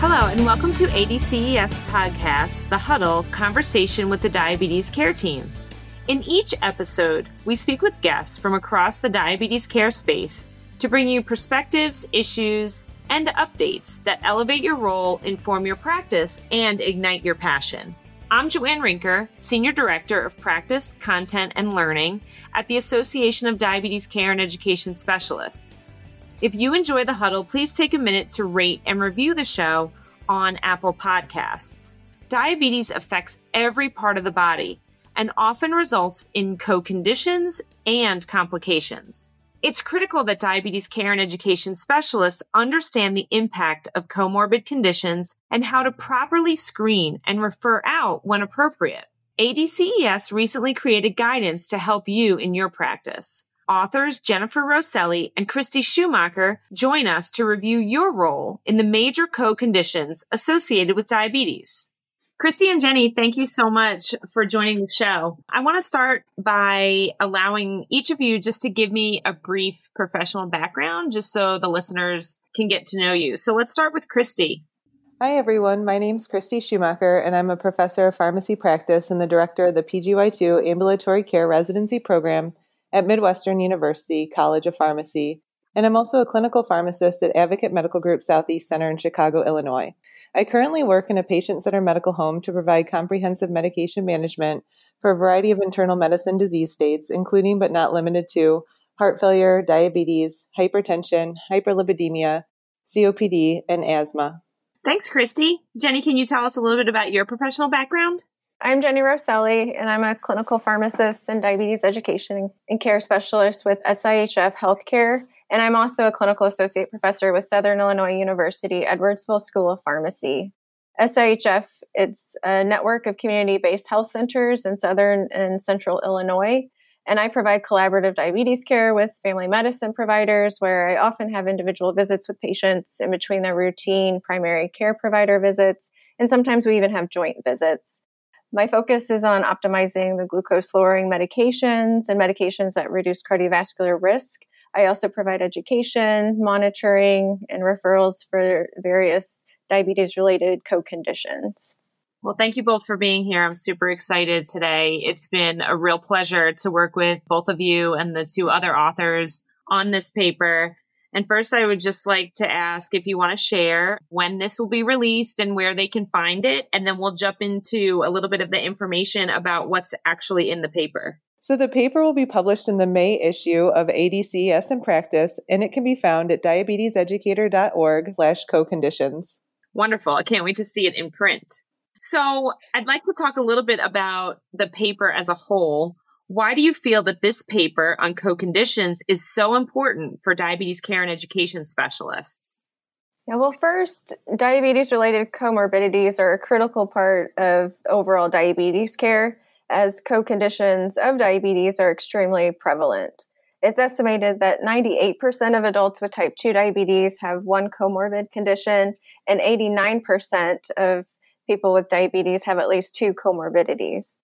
Hello, and welcome to ADCES podcast, The Huddle Conversation with the Diabetes Care Team. In each episode, we speak with guests from across the diabetes care space to bring you perspectives, issues, and updates that elevate your role, inform your practice, and ignite your passion. I'm Joanne Rinker, Senior Director of Practice, Content, and Learning at the Association of Diabetes Care and Education Specialists. If you enjoy the huddle, please take a minute to rate and review the show on Apple Podcasts. Diabetes affects every part of the body and often results in co conditions and complications. It's critical that diabetes care and education specialists understand the impact of comorbid conditions and how to properly screen and refer out when appropriate. ADCES recently created guidance to help you in your practice authors Jennifer Rosselli and Christy Schumacher join us to review your role in the major co-conditions associated with diabetes. Christy and Jenny, thank you so much for joining the show. I want to start by allowing each of you just to give me a brief professional background, just so the listeners can get to know you. So let's start with Christy. Hi, everyone. My name is Christy Schumacher, and I'm a professor of pharmacy practice and the director of the PGY2 Ambulatory Care Residency Program at Midwestern University College of Pharmacy, and I'm also a clinical pharmacist at Advocate Medical Group Southeast Center in Chicago, Illinois. I currently work in a patient centered medical home to provide comprehensive medication management for a variety of internal medicine disease states, including but not limited to heart failure, diabetes, hypertension, hyperlipidemia, COPD, and asthma. Thanks, Christy. Jenny, can you tell us a little bit about your professional background? I'm Jenny Rosselli, and I'm a clinical pharmacist and diabetes education and care specialist with SIHF Healthcare. And I'm also a clinical associate professor with Southern Illinois University Edwardsville School of Pharmacy. SIHF, it's a network of community based health centers in Southern and Central Illinois. And I provide collaborative diabetes care with family medicine providers, where I often have individual visits with patients in between their routine primary care provider visits. And sometimes we even have joint visits. My focus is on optimizing the glucose lowering medications and medications that reduce cardiovascular risk. I also provide education, monitoring, and referrals for various diabetes related co conditions. Well, thank you both for being here. I'm super excited today. It's been a real pleasure to work with both of you and the two other authors on this paper. And first, I would just like to ask if you want to share when this will be released and where they can find it. And then we'll jump into a little bit of the information about what's actually in the paper. So, the paper will be published in the May issue of ADCES in Practice, and it can be found at diabeteseducator.org slash co-conditions. Wonderful. I can't wait to see it in print. So, I'd like to talk a little bit about the paper as a whole. Why do you feel that this paper on co-conditions is so important for diabetes care and education specialists? Yeah, well, first, diabetes related comorbidities are a critical part of overall diabetes care, as co conditions of diabetes are extremely prevalent. It's estimated that 98% of adults with type 2 diabetes have one comorbid condition, and 89% of people with diabetes have at least two comorbidities.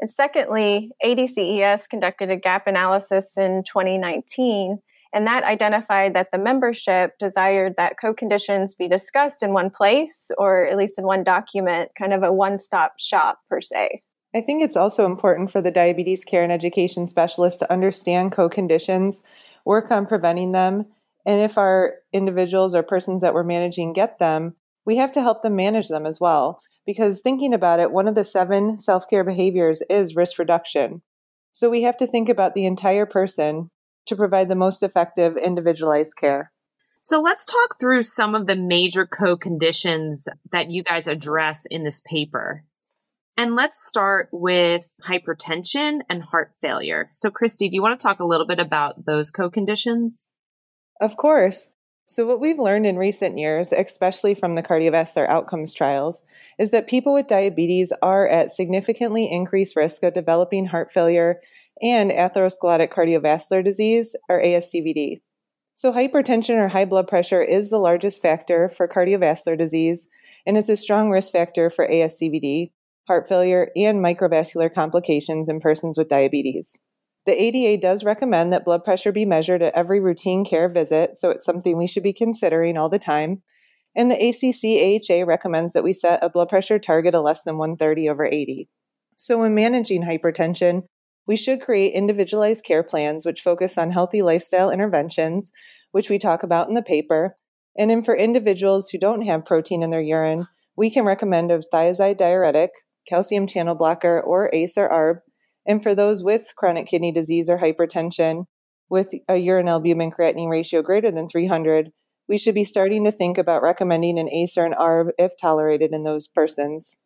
And secondly, ADCES conducted a gap analysis in 2019, and that identified that the membership desired that co conditions be discussed in one place or at least in one document, kind of a one stop shop per se. I think it's also important for the diabetes care and education specialist to understand co conditions, work on preventing them, and if our individuals or persons that we're managing get them, we have to help them manage them as well because thinking about it, one of the seven self care behaviors is risk reduction. So we have to think about the entire person to provide the most effective individualized care. So let's talk through some of the major co conditions that you guys address in this paper. And let's start with hypertension and heart failure. So, Christy, do you want to talk a little bit about those co conditions? Of course. So, what we've learned in recent years, especially from the cardiovascular outcomes trials, is that people with diabetes are at significantly increased risk of developing heart failure and atherosclerotic cardiovascular disease, or ASCVD. So, hypertension or high blood pressure is the largest factor for cardiovascular disease, and it's a strong risk factor for ASCVD, heart failure, and microvascular complications in persons with diabetes. The ADA does recommend that blood pressure be measured at every routine care visit, so it's something we should be considering all the time. And the ACC AHA recommends that we set a blood pressure target of less than 130 over 80. So, when managing hypertension, we should create individualized care plans which focus on healthy lifestyle interventions, which we talk about in the paper. And then for individuals who don't have protein in their urine, we can recommend a thiazide diuretic, calcium channel blocker, or ACE or ARB and for those with chronic kidney disease or hypertension with a urine albumin creatinine ratio greater than 300, we should be starting to think about recommending an ACE or an ARB if tolerated in those persons.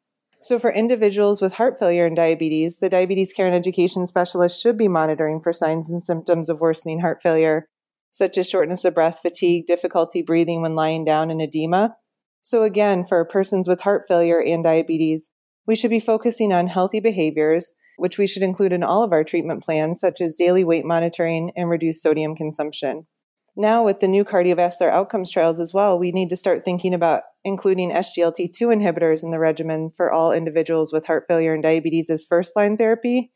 So, for individuals with heart failure and diabetes, the diabetes care and education specialist should be monitoring for signs and symptoms of worsening heart failure, such as shortness of breath, fatigue, difficulty breathing when lying down, and edema. So, again, for persons with heart failure and diabetes, we should be focusing on healthy behaviors which we should include in all of our treatment plans, such as daily weight monitoring and reduced sodium consumption. Now, with the new cardiovascular outcomes trials as well, we need to start thinking about including SGLT2 inhibitors in the regimen for all individuals with heart failure and diabetes as first line therapy,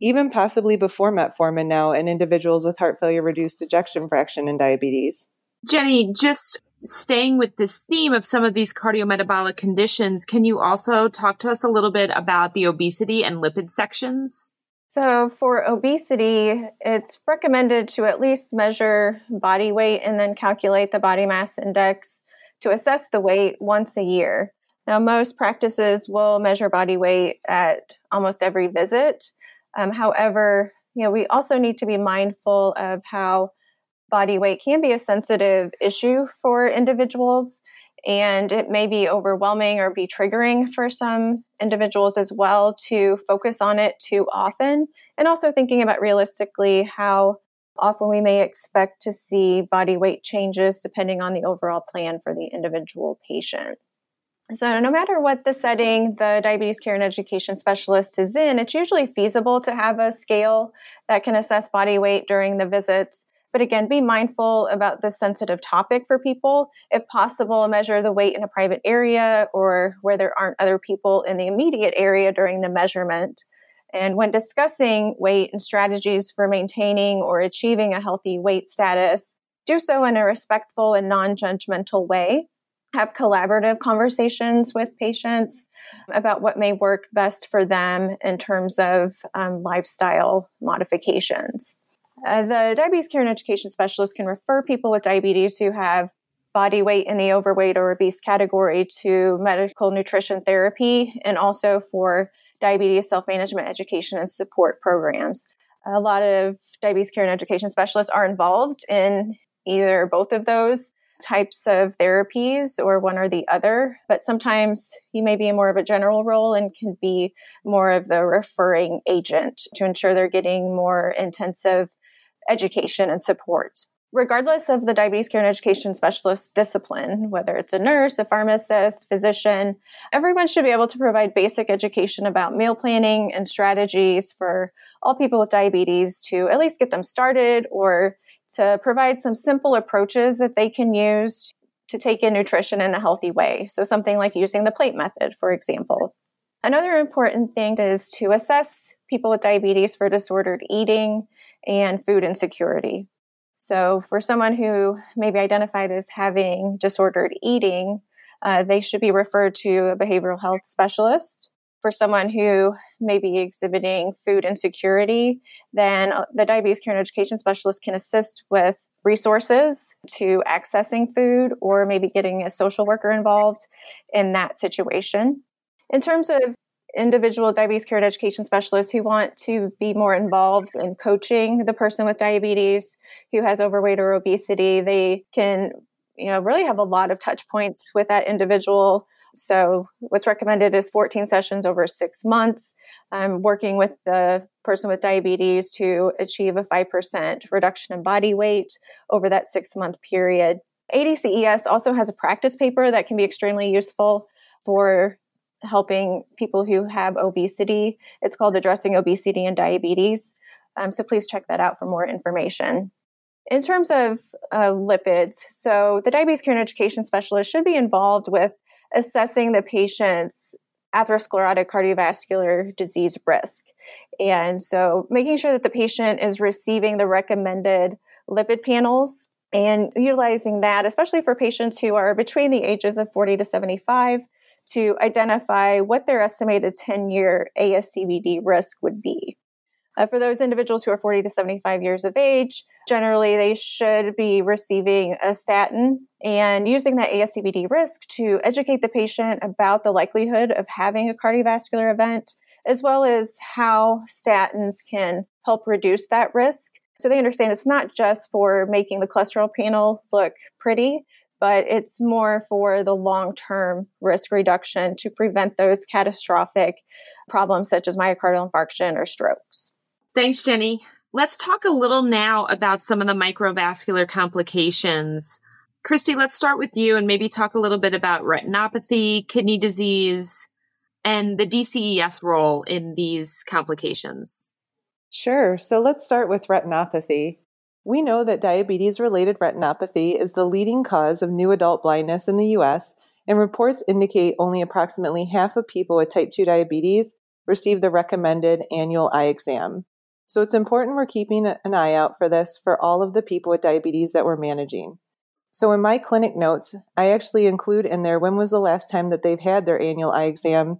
even possibly before metformin now in individuals with heart failure reduced ejection fraction and diabetes. Jenny, just staying with this theme of some of these cardiometabolic conditions, can you also talk to us a little bit about the obesity and lipid sections? So, for obesity, it's recommended to at least measure body weight and then calculate the body mass index to assess the weight once a year. Now, most practices will measure body weight at almost every visit. Um, however, you know, we also need to be mindful of how body weight can be a sensitive issue for individuals and it may be overwhelming or be triggering for some individuals as well to focus on it too often and also thinking about realistically how often we may expect to see body weight changes depending on the overall plan for the individual patient so, no matter what the setting the diabetes care and education specialist is in, it's usually feasible to have a scale that can assess body weight during the visits. But again, be mindful about this sensitive topic for people. If possible, measure the weight in a private area or where there aren't other people in the immediate area during the measurement. And when discussing weight and strategies for maintaining or achieving a healthy weight status, do so in a respectful and non judgmental way. Have collaborative conversations with patients about what may work best for them in terms of um, lifestyle modifications. Uh, the diabetes care and education specialist can refer people with diabetes who have body weight in the overweight or obese category to medical nutrition therapy and also for diabetes self management education and support programs. A lot of diabetes care and education specialists are involved in either both of those types of therapies or one or the other, but sometimes you may be in more of a general role and can be more of the referring agent to ensure they're getting more intensive education and support. Regardless of the diabetes care and education specialist discipline, whether it's a nurse, a pharmacist, physician, everyone should be able to provide basic education about meal planning and strategies for all people with diabetes to at least get them started or to provide some simple approaches that they can use to take in nutrition in a healthy way. So, something like using the plate method, for example. Another important thing is to assess people with diabetes for disordered eating and food insecurity. So, for someone who may be identified as having disordered eating, uh, they should be referred to a behavioral health specialist. For someone who may be exhibiting food insecurity, then uh, the diabetes care and education specialist can assist with resources to accessing food or maybe getting a social worker involved in that situation. In terms of individual diabetes care and education specialists who want to be more involved in coaching the person with diabetes who has overweight or obesity they can you know really have a lot of touch points with that individual. So what's recommended is 14 sessions over six months. Um, working with the person with diabetes to achieve a 5% reduction in body weight over that six month period. ADCES also has a practice paper that can be extremely useful for helping people who have obesity. It's called Addressing Obesity and Diabetes. Um, so please check that out for more information. In terms of uh, lipids, so the diabetes care and education specialist should be involved with assessing the patient's atherosclerotic cardiovascular disease risk. And so making sure that the patient is receiving the recommended lipid panels and utilizing that, especially for patients who are between the ages of 40 to 75, to identify what their estimated 10 year ASCVD risk would be. Uh, for those individuals who are 40 to 75 years of age, generally they should be receiving a statin and using that ASCVD risk to educate the patient about the likelihood of having a cardiovascular event, as well as how statins can help reduce that risk. So they understand it's not just for making the cholesterol panel look pretty, but it's more for the long term risk reduction to prevent those catastrophic problems such as myocardial infarction or strokes. Thanks, Jenny. Let's talk a little now about some of the microvascular complications. Christy, let's start with you and maybe talk a little bit about retinopathy, kidney disease, and the DCES role in these complications. Sure. So let's start with retinopathy. We know that diabetes related retinopathy is the leading cause of new adult blindness in the US, and reports indicate only approximately half of people with type 2 diabetes receive the recommended annual eye exam. So it's important we're keeping an eye out for this for all of the people with diabetes that we're managing. So in my clinic notes, I actually include in there when was the last time that they've had their annual eye exam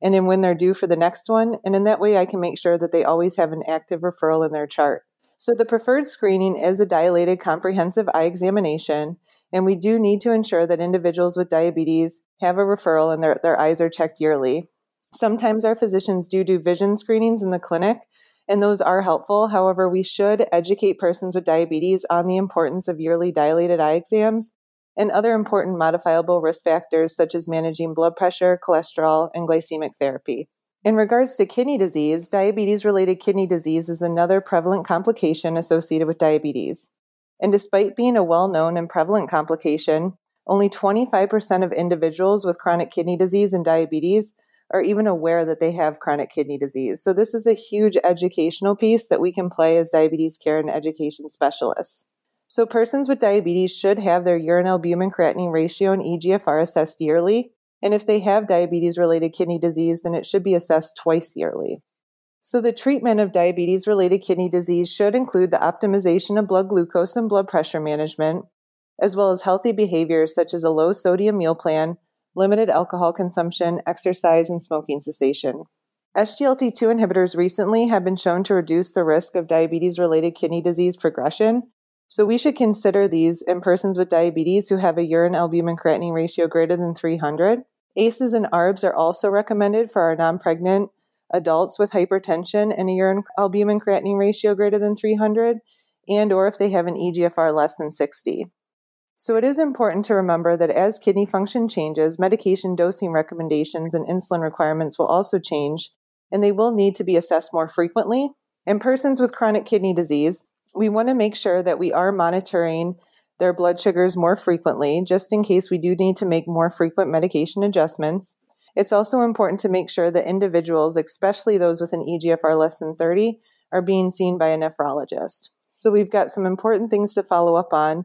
and then when they're due for the next one. And in that way, I can make sure that they always have an active referral in their chart. So, the preferred screening is a dilated comprehensive eye examination, and we do need to ensure that individuals with diabetes have a referral and their, their eyes are checked yearly. Sometimes our physicians do do vision screenings in the clinic, and those are helpful. However, we should educate persons with diabetes on the importance of yearly dilated eye exams and other important modifiable risk factors such as managing blood pressure, cholesterol, and glycemic therapy. In regards to kidney disease, diabetes related kidney disease is another prevalent complication associated with diabetes. And despite being a well known and prevalent complication, only 25% of individuals with chronic kidney disease and diabetes are even aware that they have chronic kidney disease. So, this is a huge educational piece that we can play as diabetes care and education specialists. So, persons with diabetes should have their urine albumin creatinine ratio and EGFR assessed yearly and if they have diabetes related kidney disease, then it should be assessed twice yearly. So, the treatment of diabetes related kidney disease should include the optimization of blood glucose and blood pressure management, as well as healthy behaviors such as a low sodium meal plan, limited alcohol consumption, exercise, and smoking cessation. SGLT2 inhibitors recently have been shown to reduce the risk of diabetes related kidney disease progression. So, we should consider these in persons with diabetes who have a urine albumin creatinine ratio greater than 300 ACEs and ARBs are also recommended for our non pregnant adults with hypertension and a urine albumin creatinine ratio greater than 300 and or if they have an EGFR less than 60. So it is important to remember that as kidney function changes, medication dosing recommendations and insulin requirements will also change and they will need to be assessed more frequently. In persons with chronic kidney disease, we want to make sure that we are monitoring their blood sugars more frequently, just in case we do need to make more frequent medication adjustments. It's also important to make sure that individuals, especially those with an EGFR less than 30, are being seen by a nephrologist. So we've got some important things to follow up on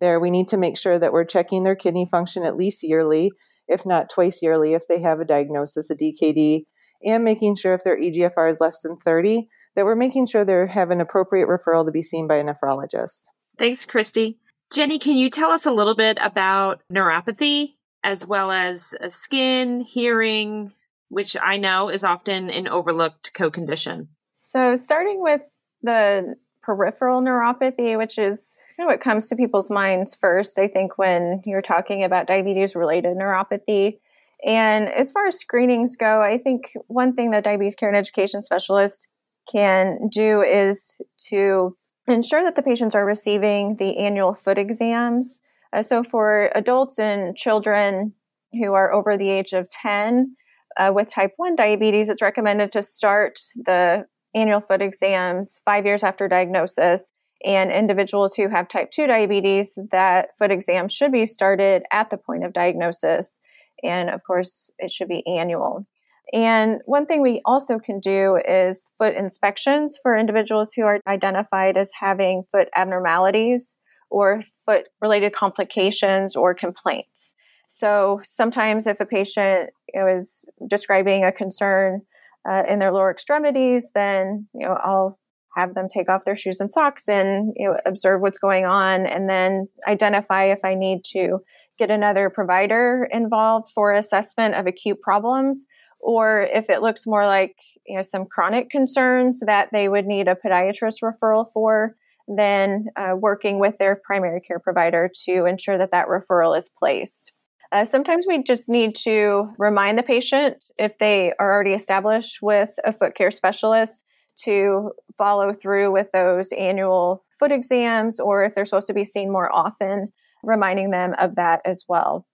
there. We need to make sure that we're checking their kidney function at least yearly, if not twice yearly, if they have a diagnosis, of DKD, and making sure if their EGFR is less than 30, that we're making sure they have an appropriate referral to be seen by a nephrologist. Thanks, Christy. Jenny, can you tell us a little bit about neuropathy as well as uh, skin, hearing, which I know is often an overlooked co condition? So, starting with the peripheral neuropathy, which is kind of what comes to people's minds first, I think, when you're talking about diabetes related neuropathy. And as far as screenings go, I think one thing that diabetes care and education specialist can do is to ensure that the patients are receiving the annual foot exams. Uh, so, for adults and children who are over the age of 10 uh, with type 1 diabetes, it's recommended to start the annual foot exams five years after diagnosis And individuals who have type 2 diabetes, that foot exam should be started at the point of diagnosis. And of course, it should be annual. And one thing we also can do is foot inspections for individuals who are identified as having foot abnormalities or foot related complications or complaints. So sometimes if a patient is describing a concern uh, in their lower extremities, then you know I'll have them take off their shoes and socks and you know observe what's going on and then identify if I need to get another provider involved for assessment of acute problems or if it looks more like you know some chronic concerns that they would need a podiatrist referral for then uh, working with their primary care provider to ensure that that referral is placed uh, sometimes we just need to remind the patient if they are already established with a foot care specialist to follow through with those annual foot exams or if they're supposed to be seen more often, reminding them of that as well.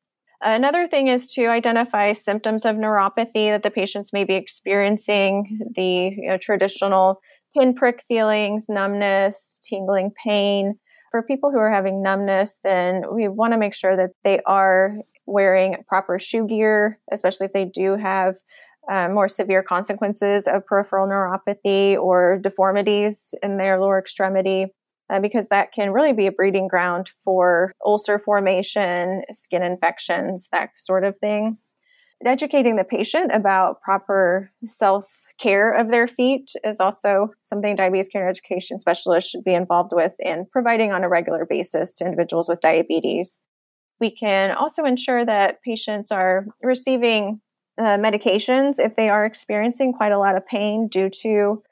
Another thing is to identify symptoms of neuropathy that the patients may be experiencing, the you know, traditional pinprick feelings, numbness, tingling pain. For people who are having numbness, then we want to make sure that they are wearing proper shoe gear, especially if they do have uh, more severe consequences of peripheral neuropathy or deformities in their lower extremity, uh, because that can really be a breeding ground for ulcer formation, skin infections, that sort of thing. Educating the patient about proper self care of their feet is also something diabetes care education specialists should be involved with in providing on a regular basis to individuals with diabetes. We can also ensure that patients are receiving uh, medications if they are experiencing quite a lot of pain due to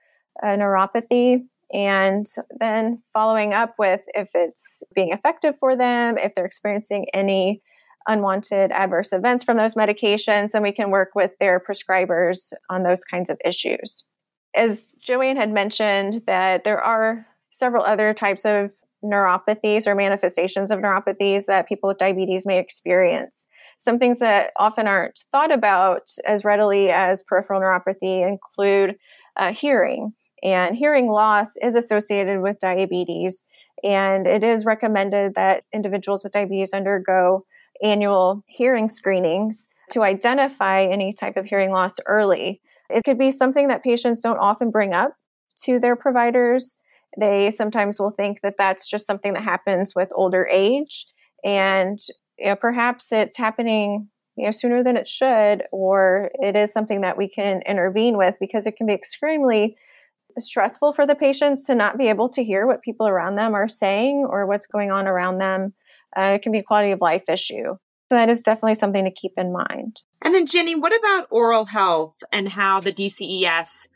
uh, neuropathy. And then following up with if it's being effective for them, if they're experiencing any unwanted adverse events from those medications, then we can work with their prescribers on those kinds of issues. As Joanne had mentioned, that there are several other types of neuropathies or manifestations of neuropathies that people with diabetes may experience. Some things that often aren't thought about as readily as peripheral neuropathy include uh, hearing. And hearing loss is associated with diabetes. And it is recommended that individuals with diabetes undergo annual hearing screenings to identify any type of hearing loss early. It could be something that patients don't often bring up to their providers they sometimes will think that that's just something that happens with older age, and you know, perhaps it's happening you know sooner than it should, or it is something that we can intervene with because it can be extremely stressful for the patients to not be able to hear what people around them are saying or what's going on around them. Uh, it can be a quality of life issue. So that is definitely something to keep in mind. And then, Jenny, what about oral health and how the DCES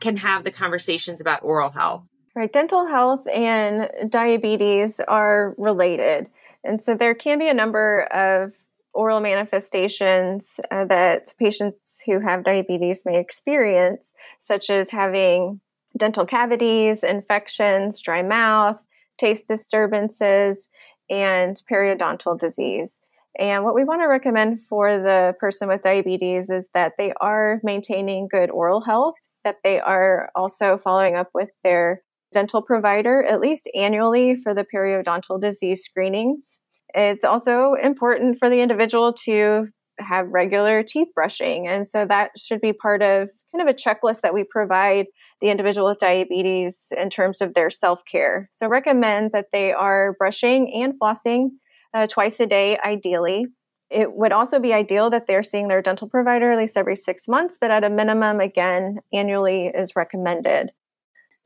can have the conversations about oral health? Right. Dental health and diabetes are related. And so there can be a number of oral manifestations uh, that patients who have diabetes may experience, such as having dental cavities, infections, dry mouth, taste disturbances, and periodontal disease. And what we want to recommend for the person with diabetes is that they are maintaining good oral health, that they are also following up with their dental provider at least annually for the periodontal disease screenings. It's also important for the individual to have regular teeth brushing. And so that should be part of kind of a checklist that we provide the individual with diabetes in terms of their self care. So recommend that they are brushing and flossing uh, twice a day, ideally. It would also be ideal that they're seeing their dental provider at least every six months, but at a minimum, again, annually is recommended.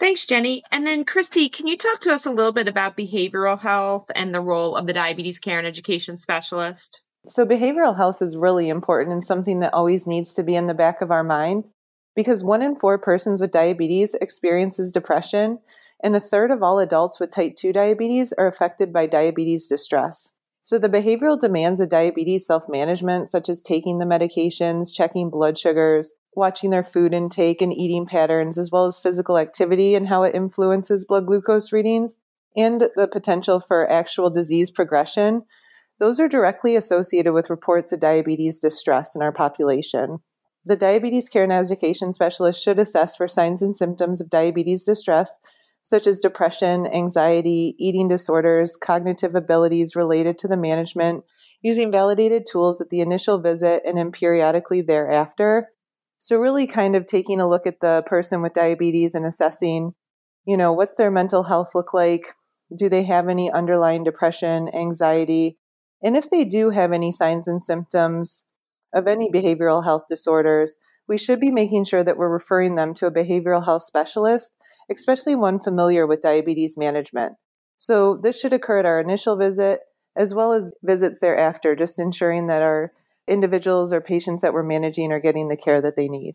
Thanks, Jenny. And then, Christy, can you talk to us a little bit about behavioral health and the role of the diabetes care and education specialist? So, behavioral health is really important and something that always needs to be in the back of our mind because one in four persons with diabetes experiences depression, and a third of all adults with type 2 diabetes are affected by diabetes distress. So, the behavioral demands of diabetes self management, such as taking the medications, checking blood sugars, watching their food intake and eating patterns, as well as physical activity and how it influences blood glucose readings, and the potential for actual disease progression, those are directly associated with reports of diabetes distress in our population. The diabetes care and education specialist should assess for signs and symptoms of diabetes distress such as depression, anxiety, eating disorders, cognitive abilities related to the management, using validated tools at the initial visit and then periodically thereafter. So, really kind of taking a look at the person with diabetes and assessing, you know, what's their mental health look like? Do they have any underlying depression, anxiety? And if they do have any signs and symptoms of any behavioral health disorders, we should be making sure that we're referring them to a behavioral health specialist, especially one familiar with diabetes management. So, this should occur at our initial visit as well as visits thereafter, just ensuring that our individuals or patients that we're managing are getting the care that they need.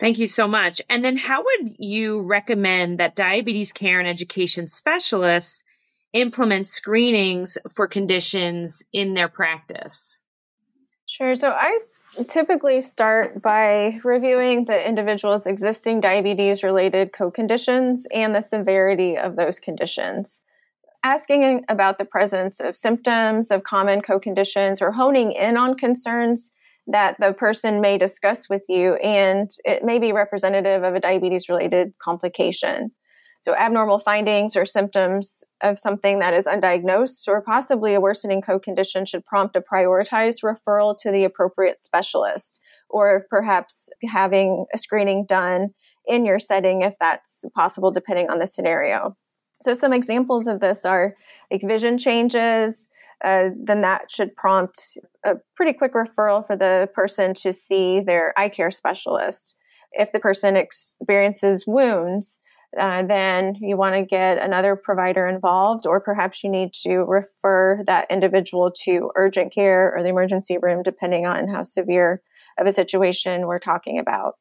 Thank you so much. And then, how would you recommend that diabetes care and education specialists implement screenings for conditions in their practice? Sure. So, I typically start by reviewing the individual's existing diabetes related co conditions and the severity of those conditions. Asking about the presence of symptoms of common co conditions or honing in on concerns that the person may discuss with you, and it may be representative of a diabetes related complication. So, abnormal findings or symptoms of something that is undiagnosed or possibly a worsening co condition should prompt a prioritized referral to the appropriate specialist, or perhaps having a screening done in your setting if that's possible, depending on the scenario. So, some examples of this are like vision changes. Uh, then that should prompt a pretty quick referral for the person to see their eye care specialist. If the person experiences wounds, uh, then you want to get another provider involved, or perhaps you need to refer that individual to urgent care or the emergency room, depending on how severe of a situation we're talking about.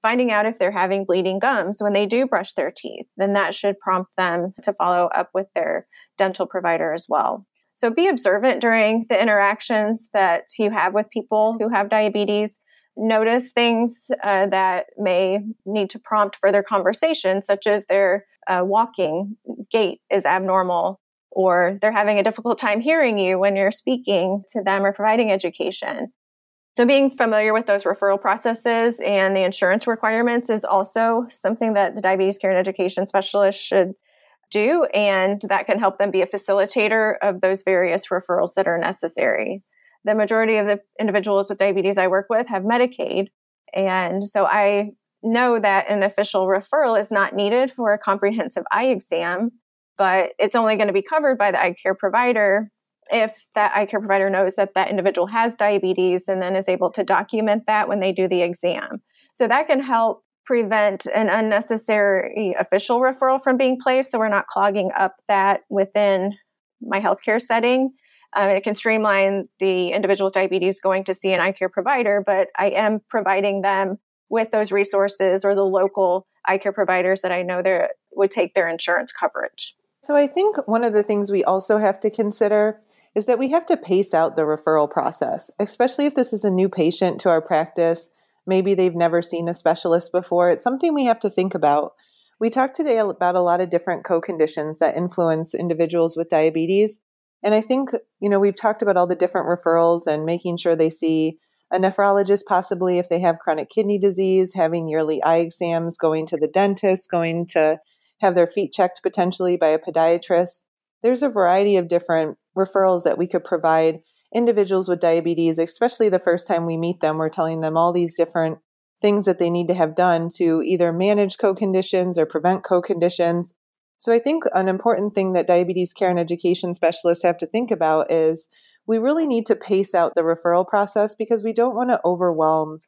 Finding out if they're having bleeding gums when they do brush their teeth, then that should prompt them to follow up with their dental provider as well. So be observant during the interactions that you have with people who have diabetes notice things uh, that may need to prompt further conversation, such as their uh, walking gait is abnormal, or they're having a difficult time hearing you when you're speaking to them or providing education. So, being familiar with those referral processes and the insurance requirements is also something that the diabetes care and education specialist should do, and that can help them be a facilitator of those various referrals that are necessary the majority of the individuals with diabetes I work with have Medicaid. And so I know that an official referral is not needed for a comprehensive eye exam, but it's only going to be covered by the eye care provider if that eye care provider knows that that individual has diabetes and then is able to document that when they do the exam. So that can help prevent an unnecessary official referral from being placed so we're not clogging up that within my healthcare setting um, it can streamline the individual with diabetes going to see an eye care provider, but I am providing them with those resources or the local eye care providers that I know there would take their insurance coverage. So I think one of the things we also have to consider is that we have to pace out the referral process, especially if this is a new patient to our practice. Maybe they've never seen a specialist before. It's something we have to think about. We talked today about a lot of different co conditions that influence individuals with diabetes. And I think, you know, we've talked about all the different referrals and making sure they see a nephrologist, possibly if they have chronic kidney disease, having yearly eye exams, going to the dentist, going to have their feet checked potentially by a podiatrist. There's a variety of different referrals that we could provide individuals with diabetes, especially the first time we meet them. We're telling them all these different things that they need to have done to either manage co conditions or prevent co conditions. So I think an important thing that diabetes care and education specialists have to think about is we really need to pace out the referral process because we don't want to overwhelm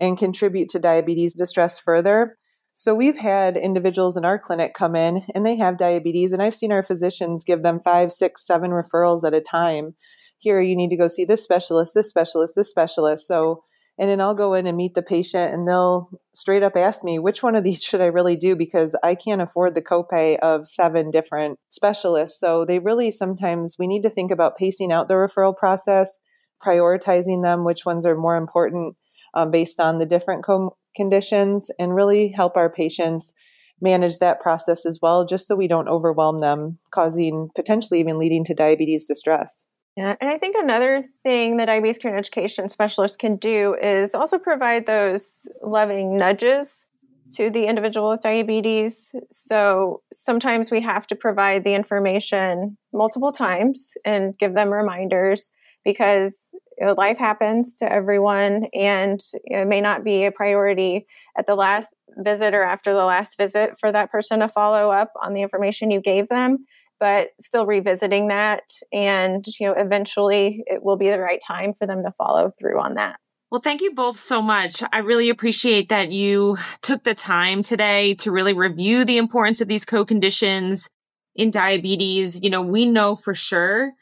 and contribute to diabetes distress further. So we've had individuals in our clinic come in and they have diabetes, and I've seen our physicians give them five, six, seven referrals at a time. Here, you need to go see this specialist, this specialist, this specialist. So and then I'll go in and meet the patient and they'll straight up ask me, which one of these should I really do? Because I can't afford the copay of seven different specialists. So they really sometimes we need to think about pacing out the referral process, prioritizing them, which ones are more important um, based on the different co- conditions, and really help our patients manage that process as well, just so we don't overwhelm them, causing potentially even leading to diabetes distress. Yeah, and I think another thing that diabetes care and education specialists can do is also provide those loving nudges to the individual with diabetes. So sometimes we have to provide the information multiple times and give them reminders because you know, life happens to everyone and it may not be a priority at the last visit or after the last visit for that person to follow up on the information you gave them but still revisiting that and you know eventually it will be the right time for them to follow through on that well, thank you both so much. I really appreciate that you took the time today to really review the importance of these co-conditions in diabetes. You know, we know for sure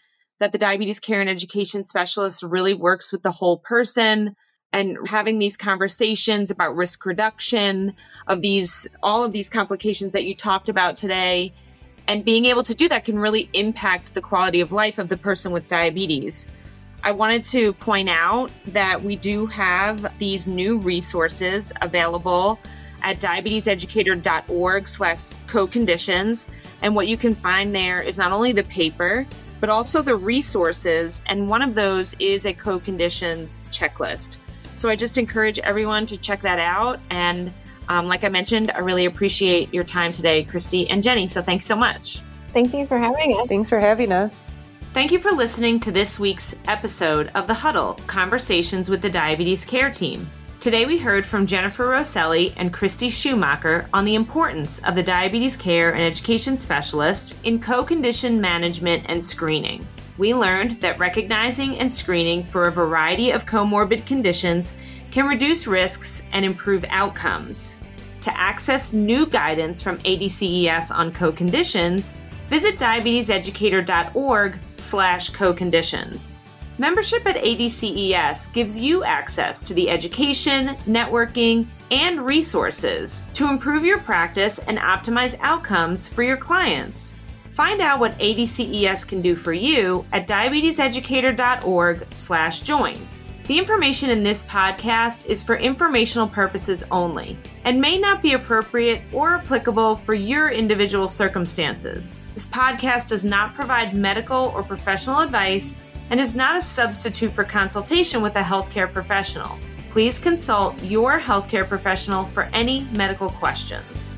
that the diabetes care and education specialist really works with the whole person and having these conversations about risk reduction of these, all of these complications that you talked about today. And being able to do that can really impact the quality of life of the person with diabetes. I wanted to point out that we do have these new resources available at diabeteseducator.org slash co-conditions. And what you can find there is not only the paper, but also the resources. And one of those is a co-conditions checklist. So I just encourage everyone to check that out. And um, like I mentioned, I really appreciate your time today, Christy and Jenny. So thanks so much. Thank you for having us. Thanks for having us. Thank you for listening to this week's episode of The Huddle Conversations with the Diabetes Care Team. Today we heard from Jennifer Rosselli and Christy Schumacher on the importance of the diabetes care and education specialist in co condition management and screening. We learned that recognizing and screening for a variety of comorbid conditions can reduce risks and improve outcomes. To access new guidance from ADCES on co-conditions, Visit diabeteseducator.org slash co-conditions. Membership at ADCES gives you access to the education, networking, and resources to improve your practice and optimize outcomes for your clients. Find out what ADCES can do for you at diabeteseducator.org/join. The information in this podcast is for informational purposes only and may not be appropriate or applicable for your individual circumstances. This podcast does not provide medical or professional advice and is not a substitute for consultation with a healthcare professional. Please consult your healthcare professional for any medical questions.